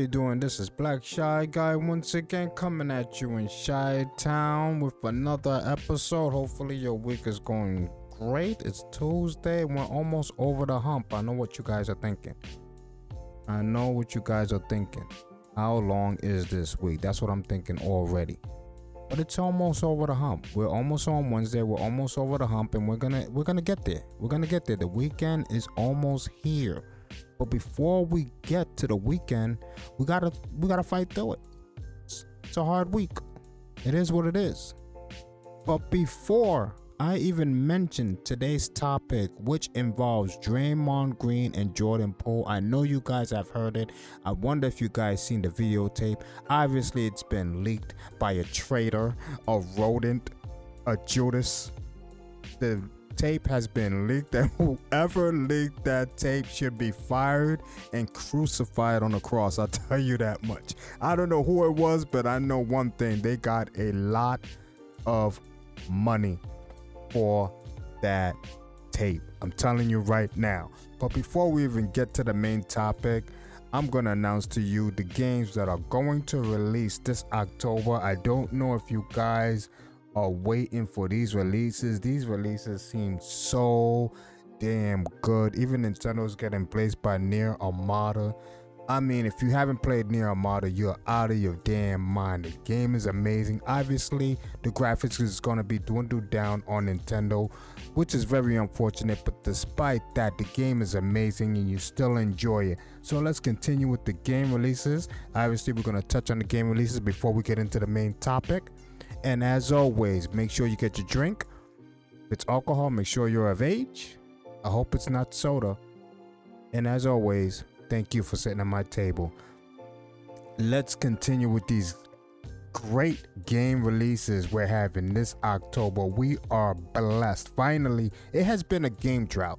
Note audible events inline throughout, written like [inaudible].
You doing? This is Black Shy Guy once again coming at you in Shy Town with another episode. Hopefully your week is going great. It's Tuesday. We're almost over the hump. I know what you guys are thinking. I know what you guys are thinking. How long is this week? That's what I'm thinking already. But it's almost over the hump. We're almost on Wednesday. We're almost over the hump and we're going to we're going to get there. We're going to get there. The weekend is almost here. But before we get to the weekend, we got to we got to fight through it. It's, it's a hard week. It is what it is. But before I even mentioned today's topic, which involves Draymond Green and Jordan Poole. I know you guys have heard it. I wonder if you guys seen the videotape. Obviously, it's been leaked by a traitor, a rodent, a Judas. The tape has been leaked, and [laughs] whoever leaked that tape should be fired and crucified on the cross. I'll [laughs] tell you that much. I don't know who it was, but I know one thing they got a lot of money for that tape. I'm telling you right now. But before we even get to the main topic, I'm going to announce to you the games that are going to release this October. I don't know if you guys are waiting for these releases. These releases seem so damn good. Even Nintendo's getting placed by Nier Automata. I mean, if you haven't played Nier Automata, you're out of your damn mind. The game is amazing. Obviously, the graphics is gonna be dwindled down on Nintendo, which is very unfortunate. But despite that, the game is amazing and you still enjoy it. So let's continue with the game releases. Obviously, we're gonna touch on the game releases before we get into the main topic. And as always, make sure you get your drink. If it's alcohol, make sure you're of age. I hope it's not soda. And as always, Thank you for sitting at my table. Let's continue with these great game releases we're having this October. We are blessed. Finally, it has been a game drought.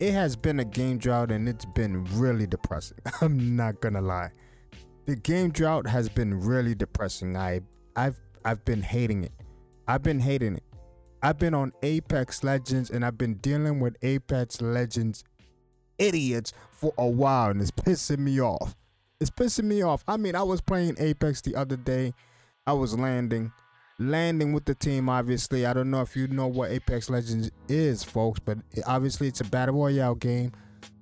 It has been a game drought and it's been really depressing. [laughs] I'm not gonna lie. The game drought has been really depressing. I I've I've been hating it. I've been hating it. I've been on Apex Legends and I've been dealing with Apex Legends idiots for a while and it's pissing me off. It's pissing me off. I mean, I was playing Apex the other day. I was landing, landing with the team, obviously. I don't know if you know what Apex Legends is, folks, but obviously it's a battle royale game.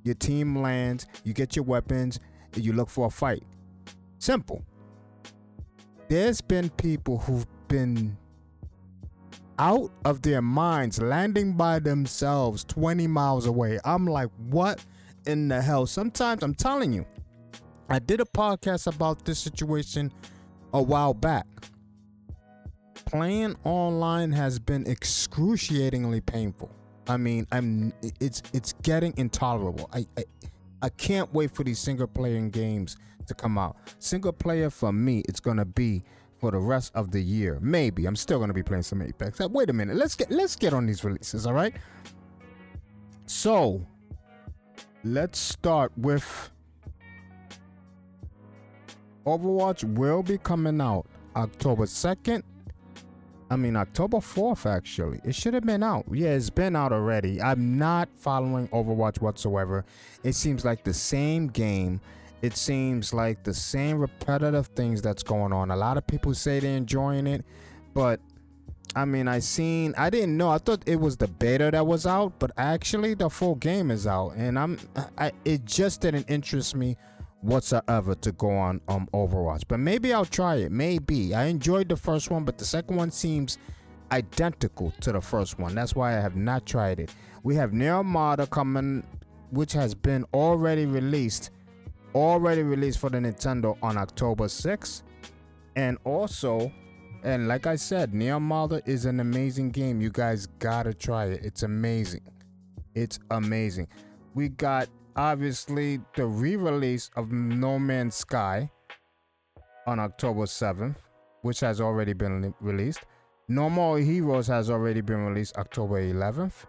Your team lands, you get your weapons, and you look for a fight. Simple. There's been people who've been out of their minds, landing by themselves 20 miles away. I'm like, what in the hell? Sometimes I'm telling you, I did a podcast about this situation a while back. Playing online has been excruciatingly painful. I mean, I'm it's it's getting intolerable. I, I I can't wait for these single player games to come out. Single player for me, it's gonna be for the rest of the year. Maybe I'm still gonna be playing some Apex. Wait a minute. Let's get let's get on these releases. All right. So let's start with Overwatch will be coming out October 2nd. I mean, October 4th, actually. It should have been out. Yeah, it's been out already. I'm not following Overwatch whatsoever. It seems like the same game it seems like the same repetitive things that's going on. A lot of people say they're enjoying it, but I mean, I seen, I didn't know. I thought it was the beta that was out, but actually the full game is out, and I'm, I, it just didn't interest me whatsoever to go on um Overwatch. But maybe I'll try it. Maybe I enjoyed the first one, but the second one seems identical to the first one. That's why I have not tried it. We have Nier Automata coming, which has been already released already released for the Nintendo on October 6th. And also, and like I said, Nier Automata is an amazing game. You guys gotta try it. It's amazing. It's amazing. We got obviously the re-release of No Man's Sky on October 7th, which has already been released. No More Heroes has already been released October 11th.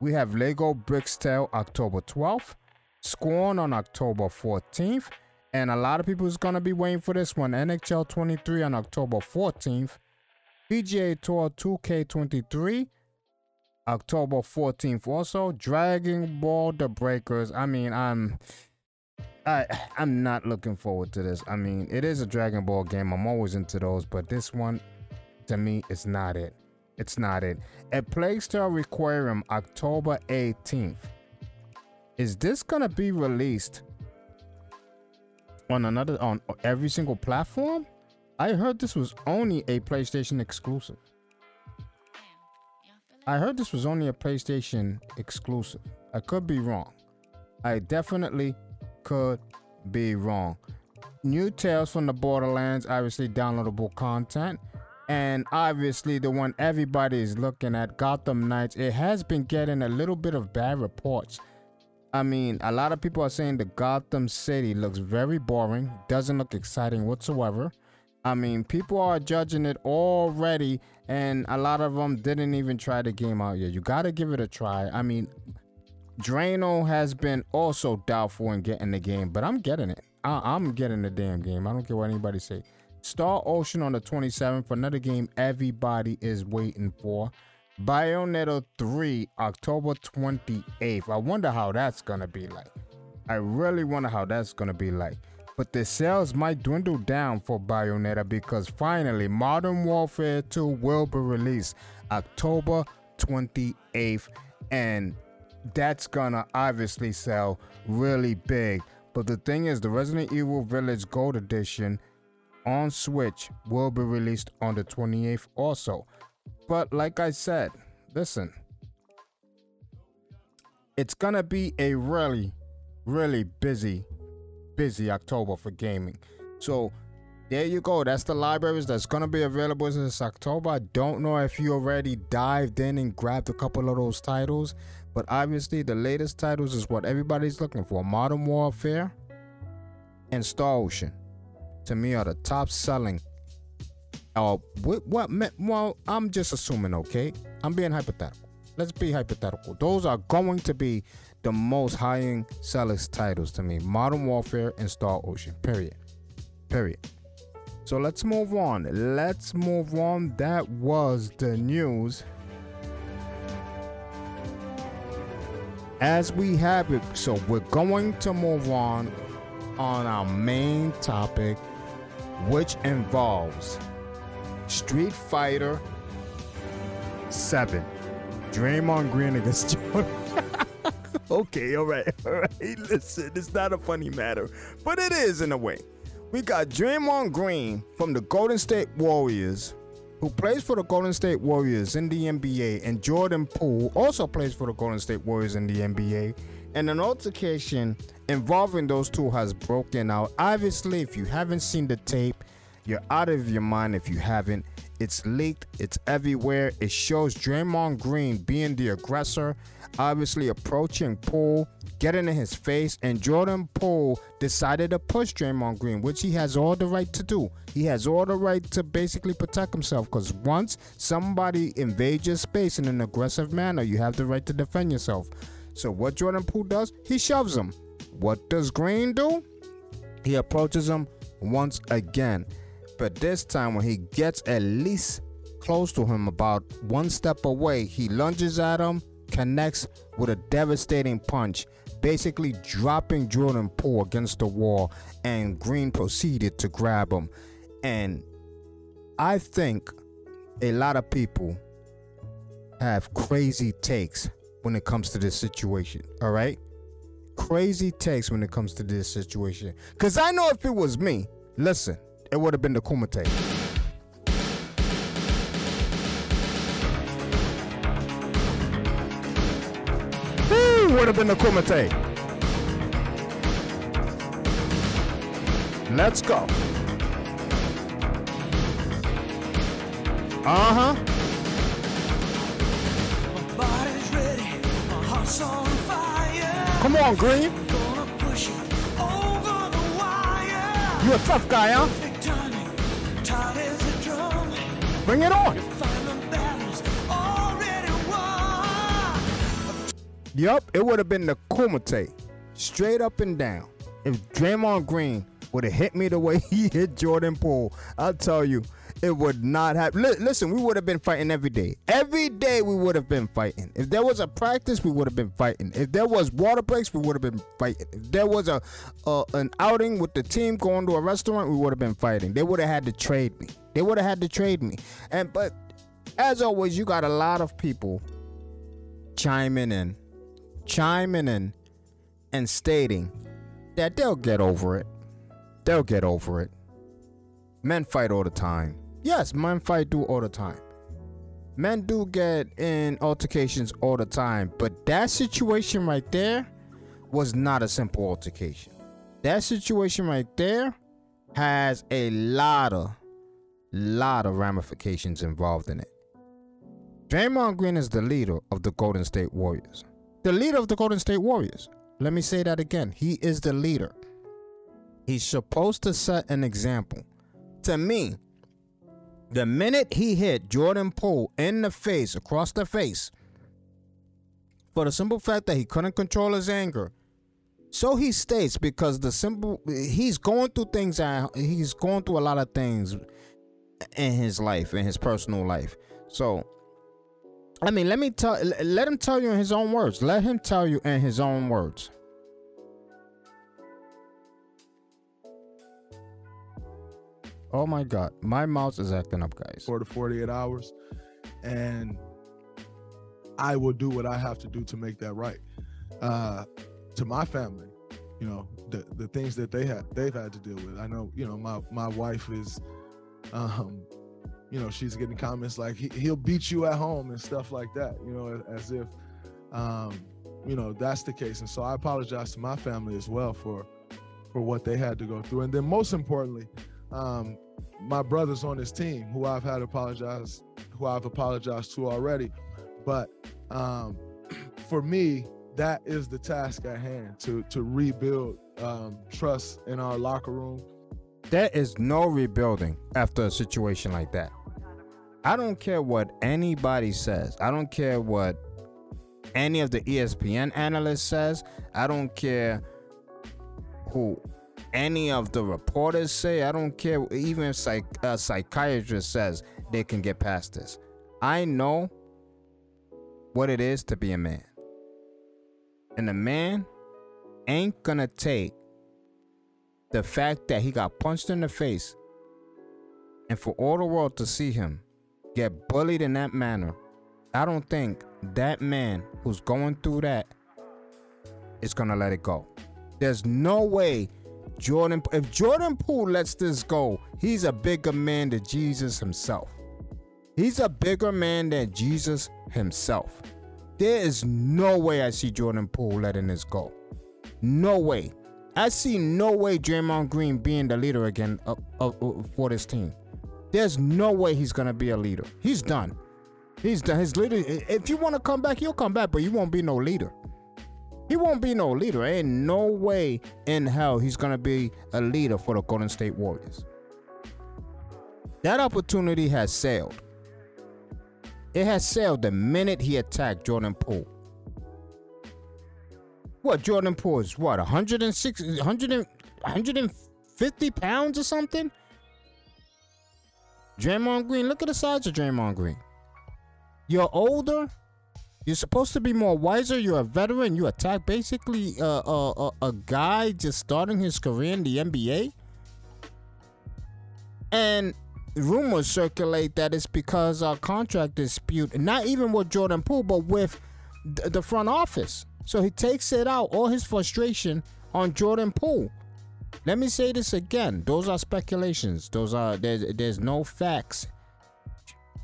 We have Lego Bricktales October 12th. Scorn on October 14th. And a lot of people is going to be waiting for this one. NHL 23 on October 14th. PGA Tour 2K23 October 14th. Also, Dragon Ball The Breakers. I mean, I'm I I'm not looking forward to this. I mean, it is a Dragon Ball game. I'm always into those, but this one, to me, it's not it. It's not it. A Plague Tale Requiem, October 18th. Is this gonna be released on another on every single platform? I heard this was only a PlayStation exclusive. I heard this was only a PlayStation exclusive. I could be wrong. I definitely could be wrong. New Tales from the Borderlands, obviously downloadable content. And obviously, the one everybody is looking at, Gotham Knights, it has been getting a little bit of bad reports. I mean, a lot of people are saying the Gotham City looks very boring, doesn't look exciting whatsoever. I mean, people are judging it already, and a lot of them didn't even try the game out yet. You got to give it a try. I mean, Drano has been also doubtful in getting the game, but I'm getting it. I- am getting the damn game. I don't care what anybody say. Star Ocean on the 27th, another game everybody is waiting for. Bayonetta 3, October 28th. I wonder how that's gonna be like. I really wonder how that's gonna be like. But the sales might dwindle down for Bayonetta because finally Modern Warfare 2 will be released October 28th. And that's gonna obviously sell really big. But the thing is, the Resident Evil Village Gold Edition on Switch will be released on the 28th also. But like I said, listen, it's gonna be a really, really busy, busy October for gaming. So there you go. That's the libraries that's gonna be available this October. I don't know if you already dived in and grabbed a couple of those titles, but obviously the latest titles is what everybody's looking for: Modern Warfare and Star Ocean. To me, are the top selling. Uh, what, what? Well, I'm just assuming. Okay, I'm being hypothetical. Let's be hypothetical. Those are going to be the most high-end sellers titles to me: Modern Warfare and Star Ocean. Period. Period. So let's move on. Let's move on. That was the news. As we have it, so we're going to move on on our main topic, which involves Street Fighter 7. Draymond Green against [laughs] Jordan. okay, all right, all right. [laughs] Listen, it's not a funny matter, but it is in a way. We got Draymond Green from the Golden State Warriors, who plays for the Golden State Warriors in the NBA, and Jordan Poole also plays for the Golden State Warriors in the NBA. And an altercation involving those two has broken out. Obviously, if you haven't seen the tape, you're out of your mind if you haven't. It's leaked, it's everywhere. It shows Draymond Green being the aggressor, obviously approaching Poole, getting in his face, and Jordan Poole decided to push Draymond Green, which he has all the right to do. He has all the right to basically protect himself because once somebody invades your space in an aggressive manner, you have the right to defend yourself. So, what Jordan Poole does, he shoves him. What does Green do? He approaches him once again. But this time, when he gets at least close to him, about one step away, he lunges at him, connects with a devastating punch, basically dropping Jordan Poole against the wall, and Green proceeded to grab him. And I think a lot of people have crazy takes when it comes to this situation, all right? Crazy takes when it comes to this situation. Because I know if it was me, listen, it would have been the Kumite. would have been the Kumite. Let's go. Uh huh. Come on, Green. You a tough guy, huh? Bring it on. Yup, it would have been the Kumite. Straight up and down. If Draymond Green would have hit me the way [laughs] he hit Jordan Poole, I'll tell you, it would not have. Li- listen, we would have been fighting every day. Every day we would have been fighting. If there was a practice, we would have been fighting. If there was water breaks, we would have been fighting. If there was a uh, an outing with the team going to a restaurant, we would have been fighting. They would have had to trade me. They would have had to trade me. And but as always, you got a lot of people chiming in, chiming in, and stating that they'll get over it. They'll get over it. Men fight all the time. Yes, men fight do all the time. Men do get in altercations all the time, but that situation right there was not a simple altercation. That situation right there has a lot of lot of ramifications involved in it. Draymond Green is the leader of the Golden State Warriors. The leader of the Golden State Warriors. Let me say that again. He is the leader. He's supposed to set an example. To me, the minute he hit Jordan Poole in the face, across the face, for the simple fact that he couldn't control his anger, so he states because the simple he's going through things he's going through a lot of things in his life, in his personal life. So I mean, let me tell let him tell you in his own words. Let him tell you in his own words. Oh my god, my mouse is acting up, guys. For the 48 hours, and I will do what I have to do to make that right. Uh, to my family, you know, the the things that they have they've had to deal with. I know, you know, my my wife is, um, you know, she's getting comments like he, he'll beat you at home and stuff like that. You know, as if, um, you know, that's the case. And so I apologize to my family as well for for what they had to go through. And then most importantly, um, my brothers on this team who I've had to apologize, who I've apologized to already. But um, [clears throat] for me, that is the task at hand to to rebuild um, trust in our locker room. There is no rebuilding after a situation like that. I don't care what anybody says. I don't care what any of the ESPN analysts says. I don't care who any of the reporters say. I don't care. Even psych, a psychiatrist says they can get past this. I know what it is to be a man. And a man ain't gonna take the fact that he got punched in the face and for all the world to see him get bullied in that manner. I don't think that man who's going through that is gonna let it go. There's no way Jordan, if Jordan Poole lets this go, he's a bigger man than Jesus himself. He's a bigger man than Jesus himself. There is no way I see Jordan Poole letting this go. No way. I see no way Draymond Green being the leader again uh, uh, uh, for this team. There's no way he's gonna be a leader. He's done. He's done. His leader. If you want to come back, you'll come back, but you won't be no leader. He won't be no leader. Ain't no way in hell he's gonna be a leader for the Golden State Warriors. That opportunity has sailed. It has sailed the minute he attacked Jordan Poole. What Jordan Poole is what 160 100 150 pounds or something? Draymond Green, look at the size of Draymond Green. You're older, you're supposed to be more wiser. You're a veteran. You attack basically uh, uh, a guy just starting his career in the NBA. And rumors circulate that it's because our contract dispute, not even with Jordan Poole, but with the front office. So he takes it out, all his frustration on Jordan Poole. Let me say this again. Those are speculations. Those are there's there's no facts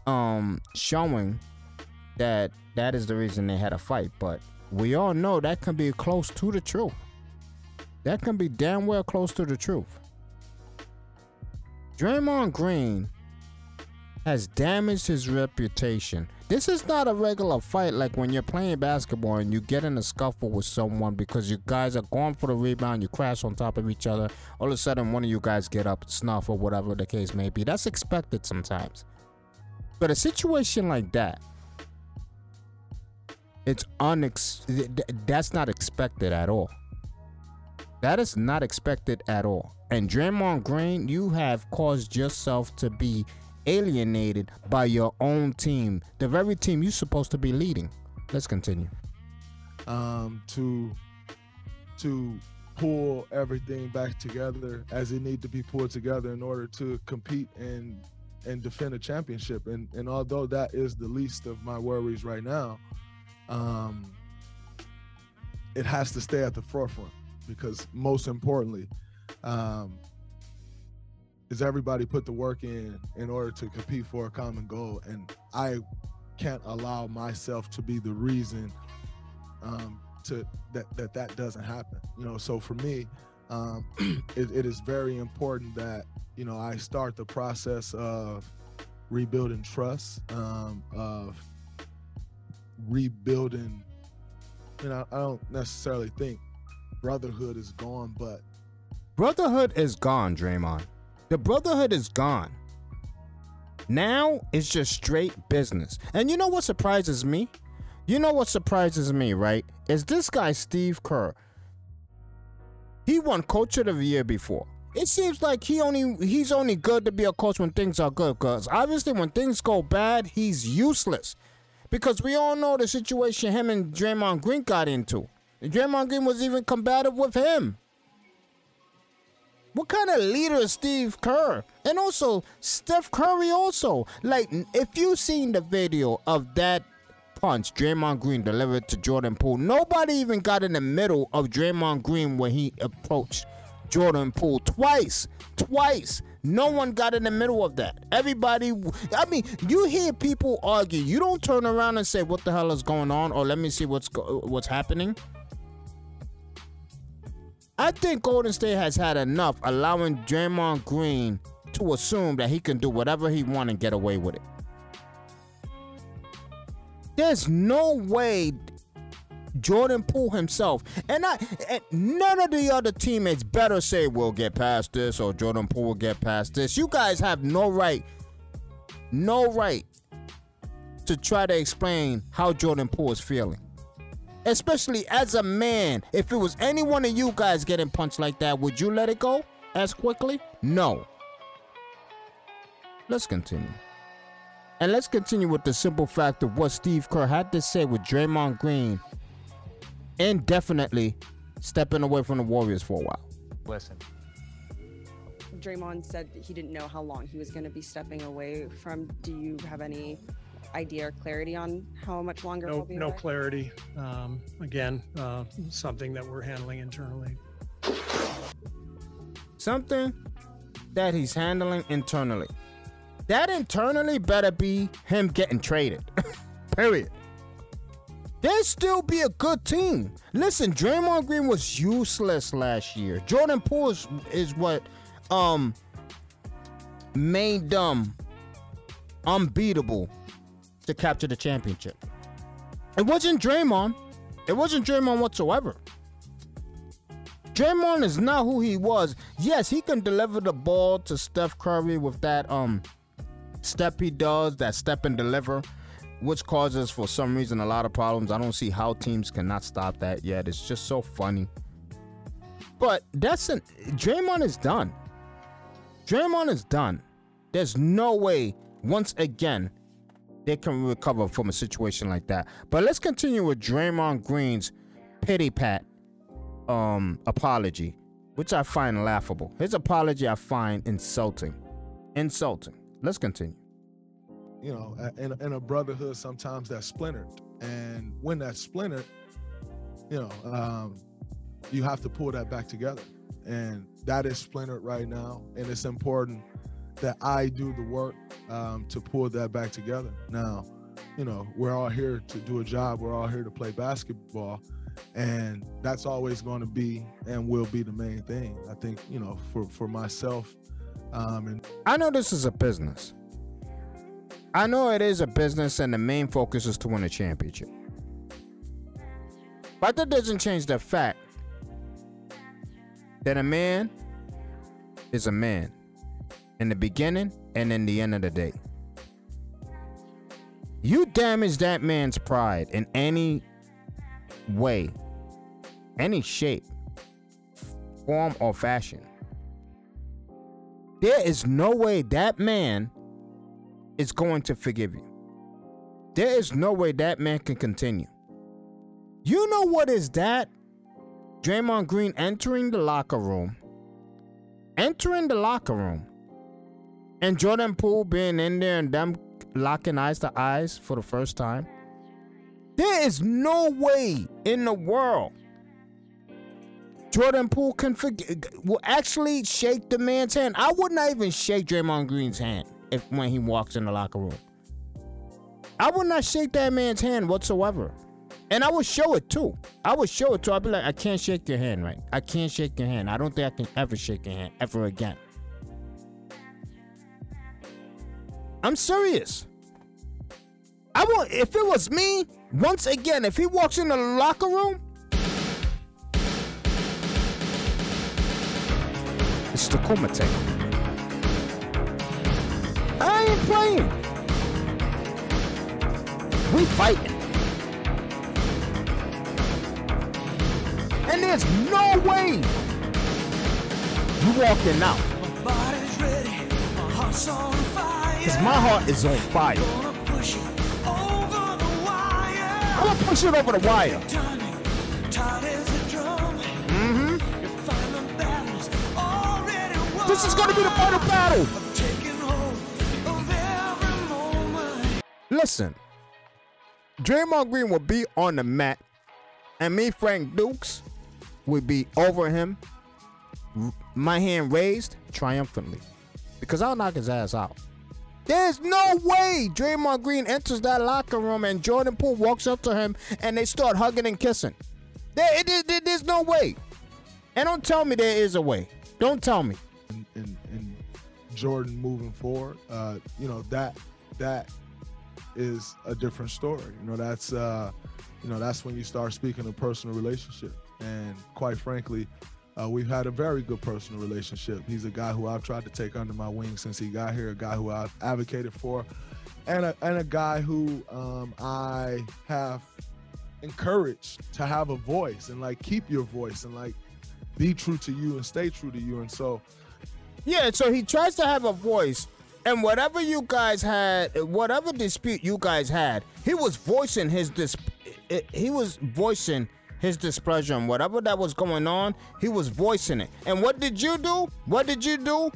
um showing that that is the reason they had a fight. But we all know that can be close to the truth. That can be damn well close to the truth. Draymond Green has damaged his reputation. This is not a regular fight like when you're playing basketball and you get in a scuffle with someone because you guys are going for the rebound, you crash on top of each other. All of a sudden, one of you guys get up, snuff, or whatever the case may be. That's expected sometimes. But a situation like that, it's unex that's not expected at all. That is not expected at all. And Draymond Green, you have caused yourself to be alienated by your own team, the very team you're supposed to be leading. Let's continue. Um, to to pull everything back together as it need to be pulled together in order to compete and and defend a championship. And and although that is the least of my worries right now, um, it has to stay at the forefront because most importantly, um, is everybody put the work in in order to compete for a common goal, and I can't allow myself to be the reason um, to that that that doesn't happen. You know, so for me, um, [clears throat] it, it is very important that you know I start the process of rebuilding trust, um, of rebuilding. You know, I don't necessarily think brotherhood is gone, but brotherhood is gone, Draymond. The brotherhood is gone. Now it's just straight business. And you know what surprises me? You know what surprises me, right? Is this guy Steve Kerr. He won coach of the year before. It seems like he only he's only good to be a coach when things are good, cause obviously when things go bad, he's useless. Because we all know the situation him and Draymond Green got into. Draymond Green was even combative with him. What kind of leader is Steve Kerr? And also Steph Curry also. Like if you seen the video of that punch Draymond Green delivered to Jordan Poole, nobody even got in the middle of Draymond Green when he approached Jordan Poole twice. Twice. No one got in the middle of that. Everybody, I mean, you hear people argue. You don't turn around and say, "What the hell is going on?" or "Let me see what's go- what's happening." I think Golden State has had enough allowing Draymond Green to assume that he can do whatever he wants and get away with it. There's no way Jordan Poole himself and I and none of the other teammates better say we'll get past this or Jordan Poole will get past this. You guys have no right, no right to try to explain how Jordan Poole is feeling especially as a man. If it was any one of you guys getting punched like that, would you let it go as quickly? No. Let's continue. And let's continue with the simple fact of what Steve Kerr had to say with Draymond Green indefinitely stepping away from the Warriors for a while. Listen. Draymond said he didn't know how long he was going to be stepping away from. Do you have any idea or clarity on how much longer no, we'll be no away? clarity. Um, again, uh, something that we're handling internally. Something that he's handling internally. That internally better be him getting traded. [laughs] Period. They'd still be a good team. Listen, Draymond Green was useless last year. Jordan Poole is, is what um made them unbeatable to capture the championship. It wasn't Draymond. It wasn't Draymond whatsoever. Draymond is not who he was. Yes, he can deliver the ball to Steph Curry with that um step he does, that step and deliver, which causes for some reason a lot of problems. I don't see how teams cannot stop that yet. It's just so funny. But that's an Draymond is done. Draymond is done. There's no way once again they can recover from a situation like that. But let's continue with Draymond Green's pity pat um apology, which I find laughable. His apology I find insulting. Insulting. Let's continue. you know, in, in a brotherhood, sometimes that's splintered. And when that's splintered, you know, um, you have to pull that back together. And that is splintered right now. And it's important that I do the work um, to pull that back together. Now, you know, we're all here to do a job, we're all here to play basketball. And that's always going to be and will be the main thing. I think, you know, for, for myself um, and I know this is a business. I know it is a business and the main focus is to win a championship. But that doesn't change the fact that a man is a man in the beginning and in the end of the day. You damage that man's pride in any way, any shape, form, or fashion. There is no way that man is going to forgive you. There is no way that man can continue. You know what is that? Draymond Green entering the locker room, entering the locker room, and Jordan Poole being in there and them locking eyes to eyes for the first time. There is no way in the world Jordan Poole can forget, will actually shake the man's hand. I would not even shake Draymond Green's hand if when he walks in the locker room. I would not shake that man's hand whatsoever. And I would show it too. I would show it too. I'd be like, I can't shake your hand, right? I can't shake your hand. I don't think I can ever shake your hand ever again. I'm serious. I want if it was me, once again, if he walks in the locker room, it's the Kumite. I ain't playing. We fighting. And there's no way you walking out. Body's ready, my heart's on fire. Cause my heart is on fire. I'm gonna push it over the wire. Mm-hmm. This is gonna be the final battle. Listen, Draymond Green will be on the mat, and me, Frank Dux, would be over him, my hand raised triumphantly, because I'll knock his ass out. There's no way Draymond Green enters that locker room and Jordan Poole walks up to him and they start hugging and kissing. There, it, it- it- there's no way. And don't tell me there is a way. Don't tell me. and, and, and Jordan moving forward, uh, you know that that is a different story. You know that's uh, you know that's when you start speaking of personal relationship. And quite frankly, uh, we've had a very good personal relationship. He's a guy who I've tried to take under my wing since he got here. A guy who I've advocated for, and a, and a guy who um, I have encouraged to have a voice and like keep your voice and like be true to you and stay true to you. And so Yeah, so he tries to have a voice, and whatever you guys had, whatever dispute you guys had, he was voicing his dis, he was voicing his displeasure and whatever that was going on, he was voicing it. And what did you do? What did you do?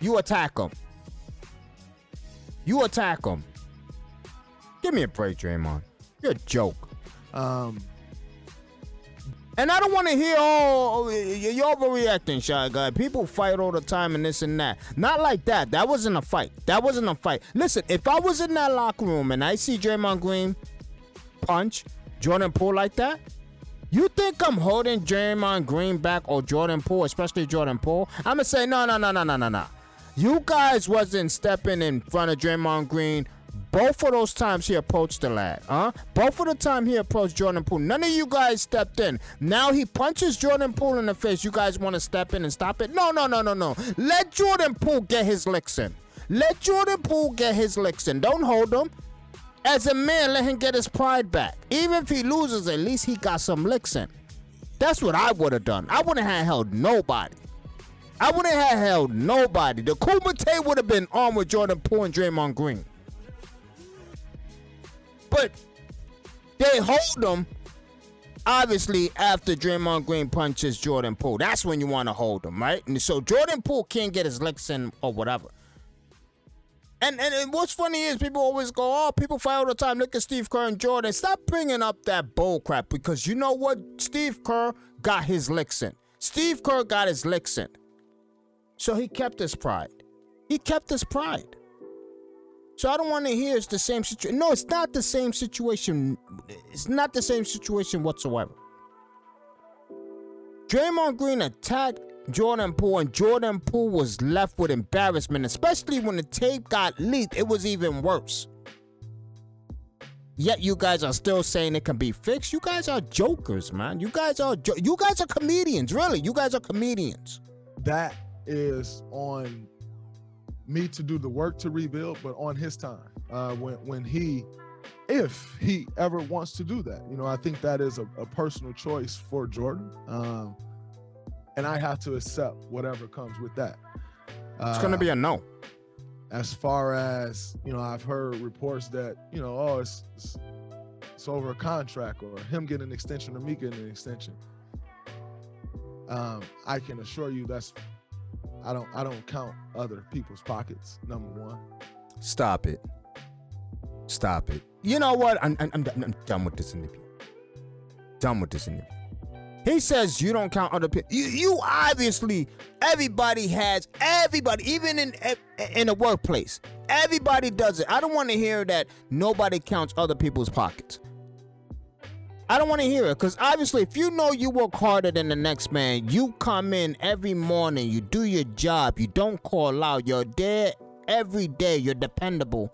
You attack him. You attack him. Give me a break, Draymond. You're a joke. Um, And I don't want to hear, oh, you're overreacting, Shy Guy. People fight all the time and this and that. Not like that. That wasn't a fight. That wasn't a fight. Listen, if I was in that locker room and I see Draymond Green punch Jordan Poole like that, you think I'm holding Draymond Green back or Jordan Poole, especially Jordan Poole? I'm to say, no, no, no, no, no, no, no. You guys wasn't stepping in front of Draymond Green both of those times he approached the lad, huh? Both of the time he approached Jordan Poole, none of you guys stepped in. Now he punches Jordan Poole in the face. You guys want to step in and stop it? No, no, no, no, no. Let Jordan Poole get his licks in. Let Jordan Poole get his licks in. Don't hold him. As a man, let him get his pride back. Even if he loses, at least he got some licks in. That's what I would have done. I wouldn't have held nobody. I wouldn't have held nobody. The Kumite would have been on with Jordan Poole and Draymond Green. But they hold them obviously after Draymond Green punches Jordan Poole. That's when you want to hold them, right? And so Jordan Poole can't get his licks in or whatever. And, and and what's funny is people always go, oh, people fight all the time. Look at Steve Kerr and Jordan. Stop bringing up that bull crap because you know what? Steve Kerr got his licks in. Steve Kerr got his licks in. So he kept his pride. He kept his pride. So I don't want to hear it's the same situation. No, it's not the same situation. It's not the same situation whatsoever. Draymond Green attacked Jordan Poole, and Jordan Poole was left with embarrassment, especially when the tape got leaked. It was even worse. Yet you guys are still saying it can be fixed. You guys are jokers, man. You guys are jo- you guys are comedians, really. You guys are comedians. that is on me to do the work to rebuild, but on his time. Uh, when when he, if he ever wants to do that, you know, I think that is a, a personal choice for Jordan, um, and I have to accept whatever comes with that. It's gonna be a no. as far as you know, I've heard reports that you know, oh, it's it's, it's over a contract or him getting an extension or me getting an extension. Um, I can assure you that's I don't I don't count other people's pockets. Number one. Stop it. Stop it. You know what? I'm, I'm, I'm done- I'm done with this interview. Done with this interview. He says you don't count other people. You, you obviously, everybody has, everybody, even in in a workplace, everybody does it. I don't want to hear that nobody counts other people's pockets. I don't want to hear it because obviously, if you know you work harder than the next man, you come in every morning, you do your job, you don't call out, you're there every day, you're dependable,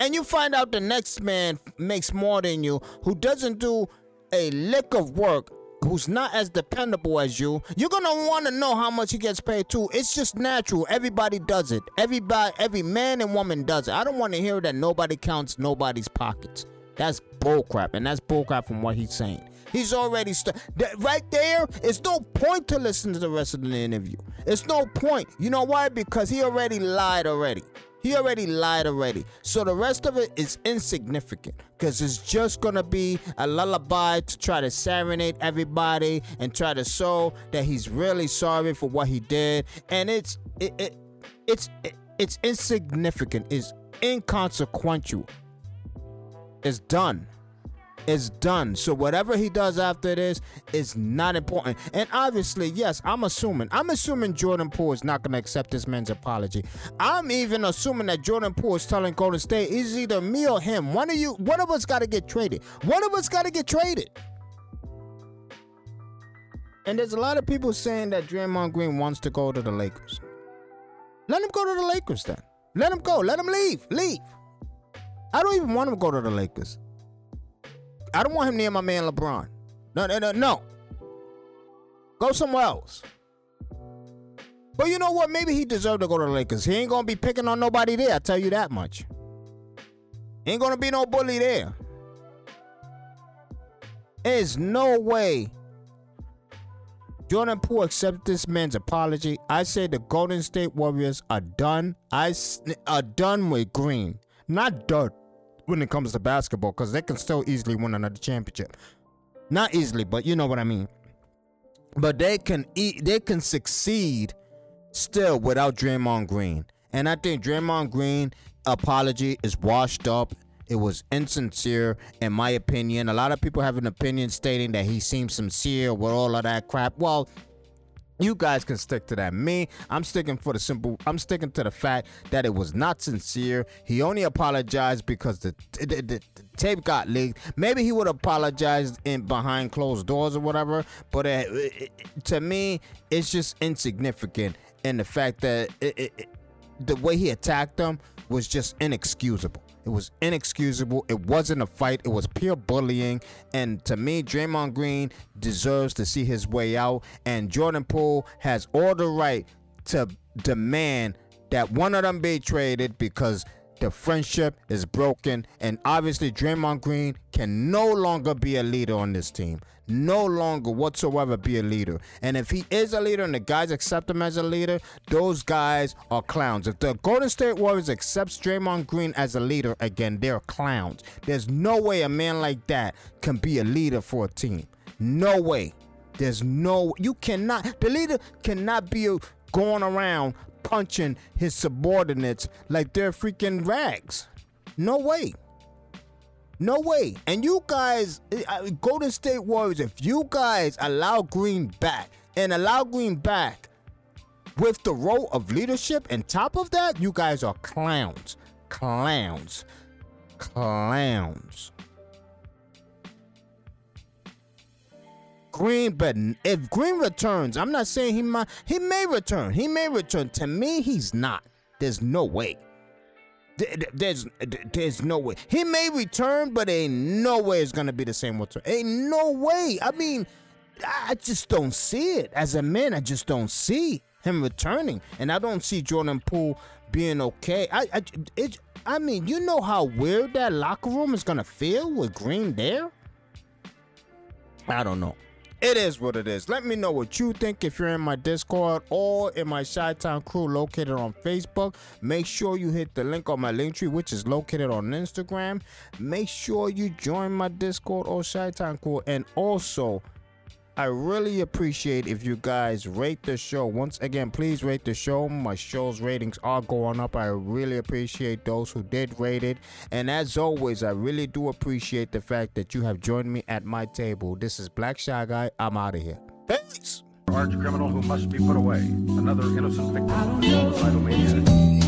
and you find out the next man makes more than you, who doesn't do a lick of work, who's not as dependable as you, you're gonna want to know how much he gets paid too. It's just natural. Everybody does it. Everybody, every man and woman does it. I don't want to hear that nobody counts nobody's pockets. That's bullcrap, and that's bullcrap from what he's saying. He's already st- that right there. It's no point to listen to the rest of the interview. It's no point. You know why? Because he already lied already. He already lied already. So the rest of it is insignificant because it's just gonna be a lullaby to try to serenade everybody and try to show that he's really sorry for what he did. And it's it, it it's it, it's insignificant. It's inconsequential. It's done. It's done. So whatever he does after this is not important. And obviously, yes, I'm assuming. I'm assuming Jordan Poole is not gonna accept this man's apology. I'm even assuming that Jordan Poole is telling Golden State it's either me or him. One of you, one of us gotta get traded. One of us gotta get traded. And there's a lot of people saying that Draymond Green wants to go to the Lakers. Let him go to the Lakers then. Let him go. Let him leave. Leave. I don't even want him to go to the Lakers. I don't want him near my man LeBron. No, no, no, no. Go somewhere else. But you know what? Maybe he deserved to go to the Lakers. He ain't gonna be picking on nobody there. I tell you that much. Ain't gonna be no bully there. There's no way Jordan Poole accept this man's apology. I say the Golden State Warriors are done. I are done with Green. Not done when it comes to basketball, because they can still easily win another championship. Not easily, but you know what I mean. But they can e- they can succeed still without Draymond Green. And I think Draymond Green apology is washed up. It was insincere, in my opinion. A lot of people have an opinion stating that he seems sincere with all of that crap. Well, you guys can stick to that. Me, I'm sticking for the simple. I'm sticking to the fact that it was not sincere. He only apologized because the, the, the, the tape got leaked. Maybe he would apologize in behind closed doors or whatever. But it, it- it- to me, it's just insignificant in the fact that it- the way he attacked them was just inexcusable. It was inexcusable. It wasn't a fight. It was pure bullying. And to me, Draymond Green deserves to see his way out. And Jordan Poole has all the right to demand that one of them be traded because the friendship is broken. And obviously, Draymond Green can no longer be a leader on this team. No longer whatsoever be a leader. And if he is a leader and the guys accept him as a leader, those guys are clowns. If the Golden State Warriors accepts Draymond Green as a leader again, they're clowns. There's no way a man like that can be a leader for a team. No way. There's no you cannot the leader cannot be going around punching his subordinates like they're freaking rags. No way. No way. And you guys, uh, Golden State Warriors, if you guys allow Green back and allow Green back with the role of leadership, and top of that, you guys are clowns. Clowns. Clowns. Green, but if Green returns, I'm not saying he might. He may return. He may return. To me, he's not. There's no way. Th- th- There's there's no way. He may return, but ain't no way it's gonna be the same return. Ain't no way. I mean, I I just don't see it. As a man, I just don't see him returning, and I don't see Jordan Poole being okay. I I it, I mean, you know how weird that locker room is gonna feel with Green there. I don't know. It is what it is. Let me know what you think if you're in my Discord or in my Chi Town crew located on Facebook. Make sure you hit the link on my link tree, which is located on Instagram. Make sure you join my Discord or Chi Town crew. And also, I really appreciate if you guys rate the show. Once again, please rate the show. My show's ratings are going up. I really appreciate those who did rate it. And as always, I really do appreciate the fact that you have joined me at my table. This is Black Shy Guy. I'm out of here. Peace. arch criminal who must be put away. Another innocent victim of a suicidal maniac.